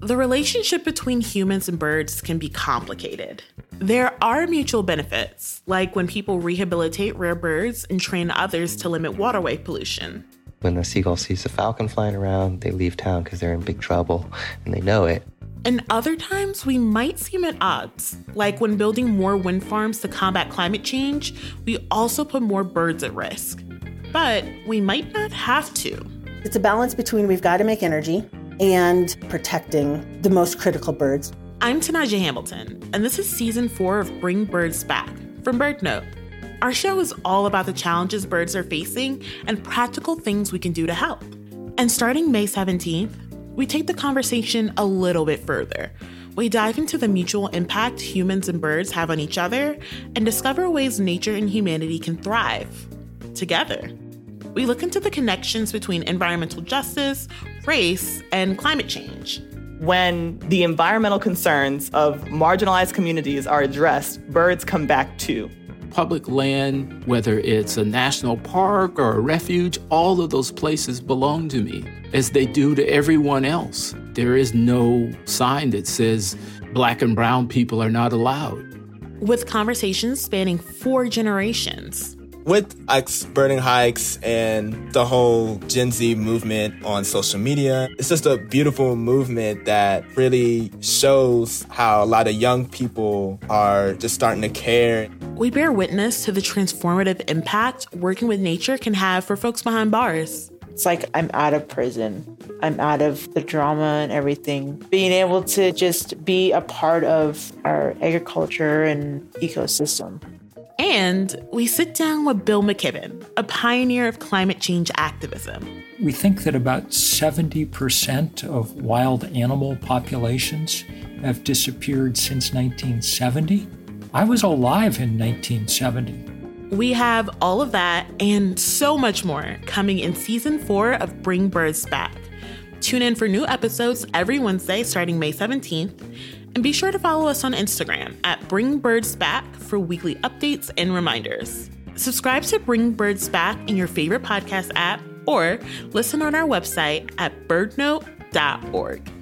The relationship between humans and birds can be complicated. There are mutual benefits, like when people rehabilitate rare birds and train others to limit waterway pollution. When the seagull sees a falcon flying around, they leave town because they're in big trouble and they know it. And other times, we might seem at odds. Like when building more wind farms to combat climate change, we also put more birds at risk. But we might not have to. It's a balance between we've got to make energy and protecting the most critical birds. I'm Tenijah Hamilton, and this is season four of Bring Birds Back from BirdNote. Our show is all about the challenges birds are facing and practical things we can do to help. And starting May 17th, we take the conversation a little bit further. We dive into the mutual impact humans and birds have on each other and discover ways nature and humanity can thrive together. We look into the connections between environmental justice, race, and climate change. When the environmental concerns of marginalized communities are addressed, birds come back too. Public land, whether it's a national park or a refuge, all of those places belong to me, as they do to everyone else. There is no sign that says black and brown people are not allowed. With conversations spanning four generations, with Ike's Burning hikes and the whole Gen Z movement on social media, it's just a beautiful movement that really shows how a lot of young people are just starting to care. We bear witness to the transformative impact working with nature can have for folks behind bars. It's like I'm out of prison. I'm out of the drama and everything. Being able to just be a part of our agriculture and ecosystem. And we sit down with Bill McKibben, a pioneer of climate change activism. We think that about 70% of wild animal populations have disappeared since 1970. I was alive in 1970. We have all of that and so much more coming in season four of Bring Birds Back. Tune in for new episodes every Wednesday starting May 17th and be sure to follow us on Instagram at Bring Birds Back for weekly updates and reminders. Subscribe to Bring Birds Back in your favorite podcast app or listen on our website at birdnote.org.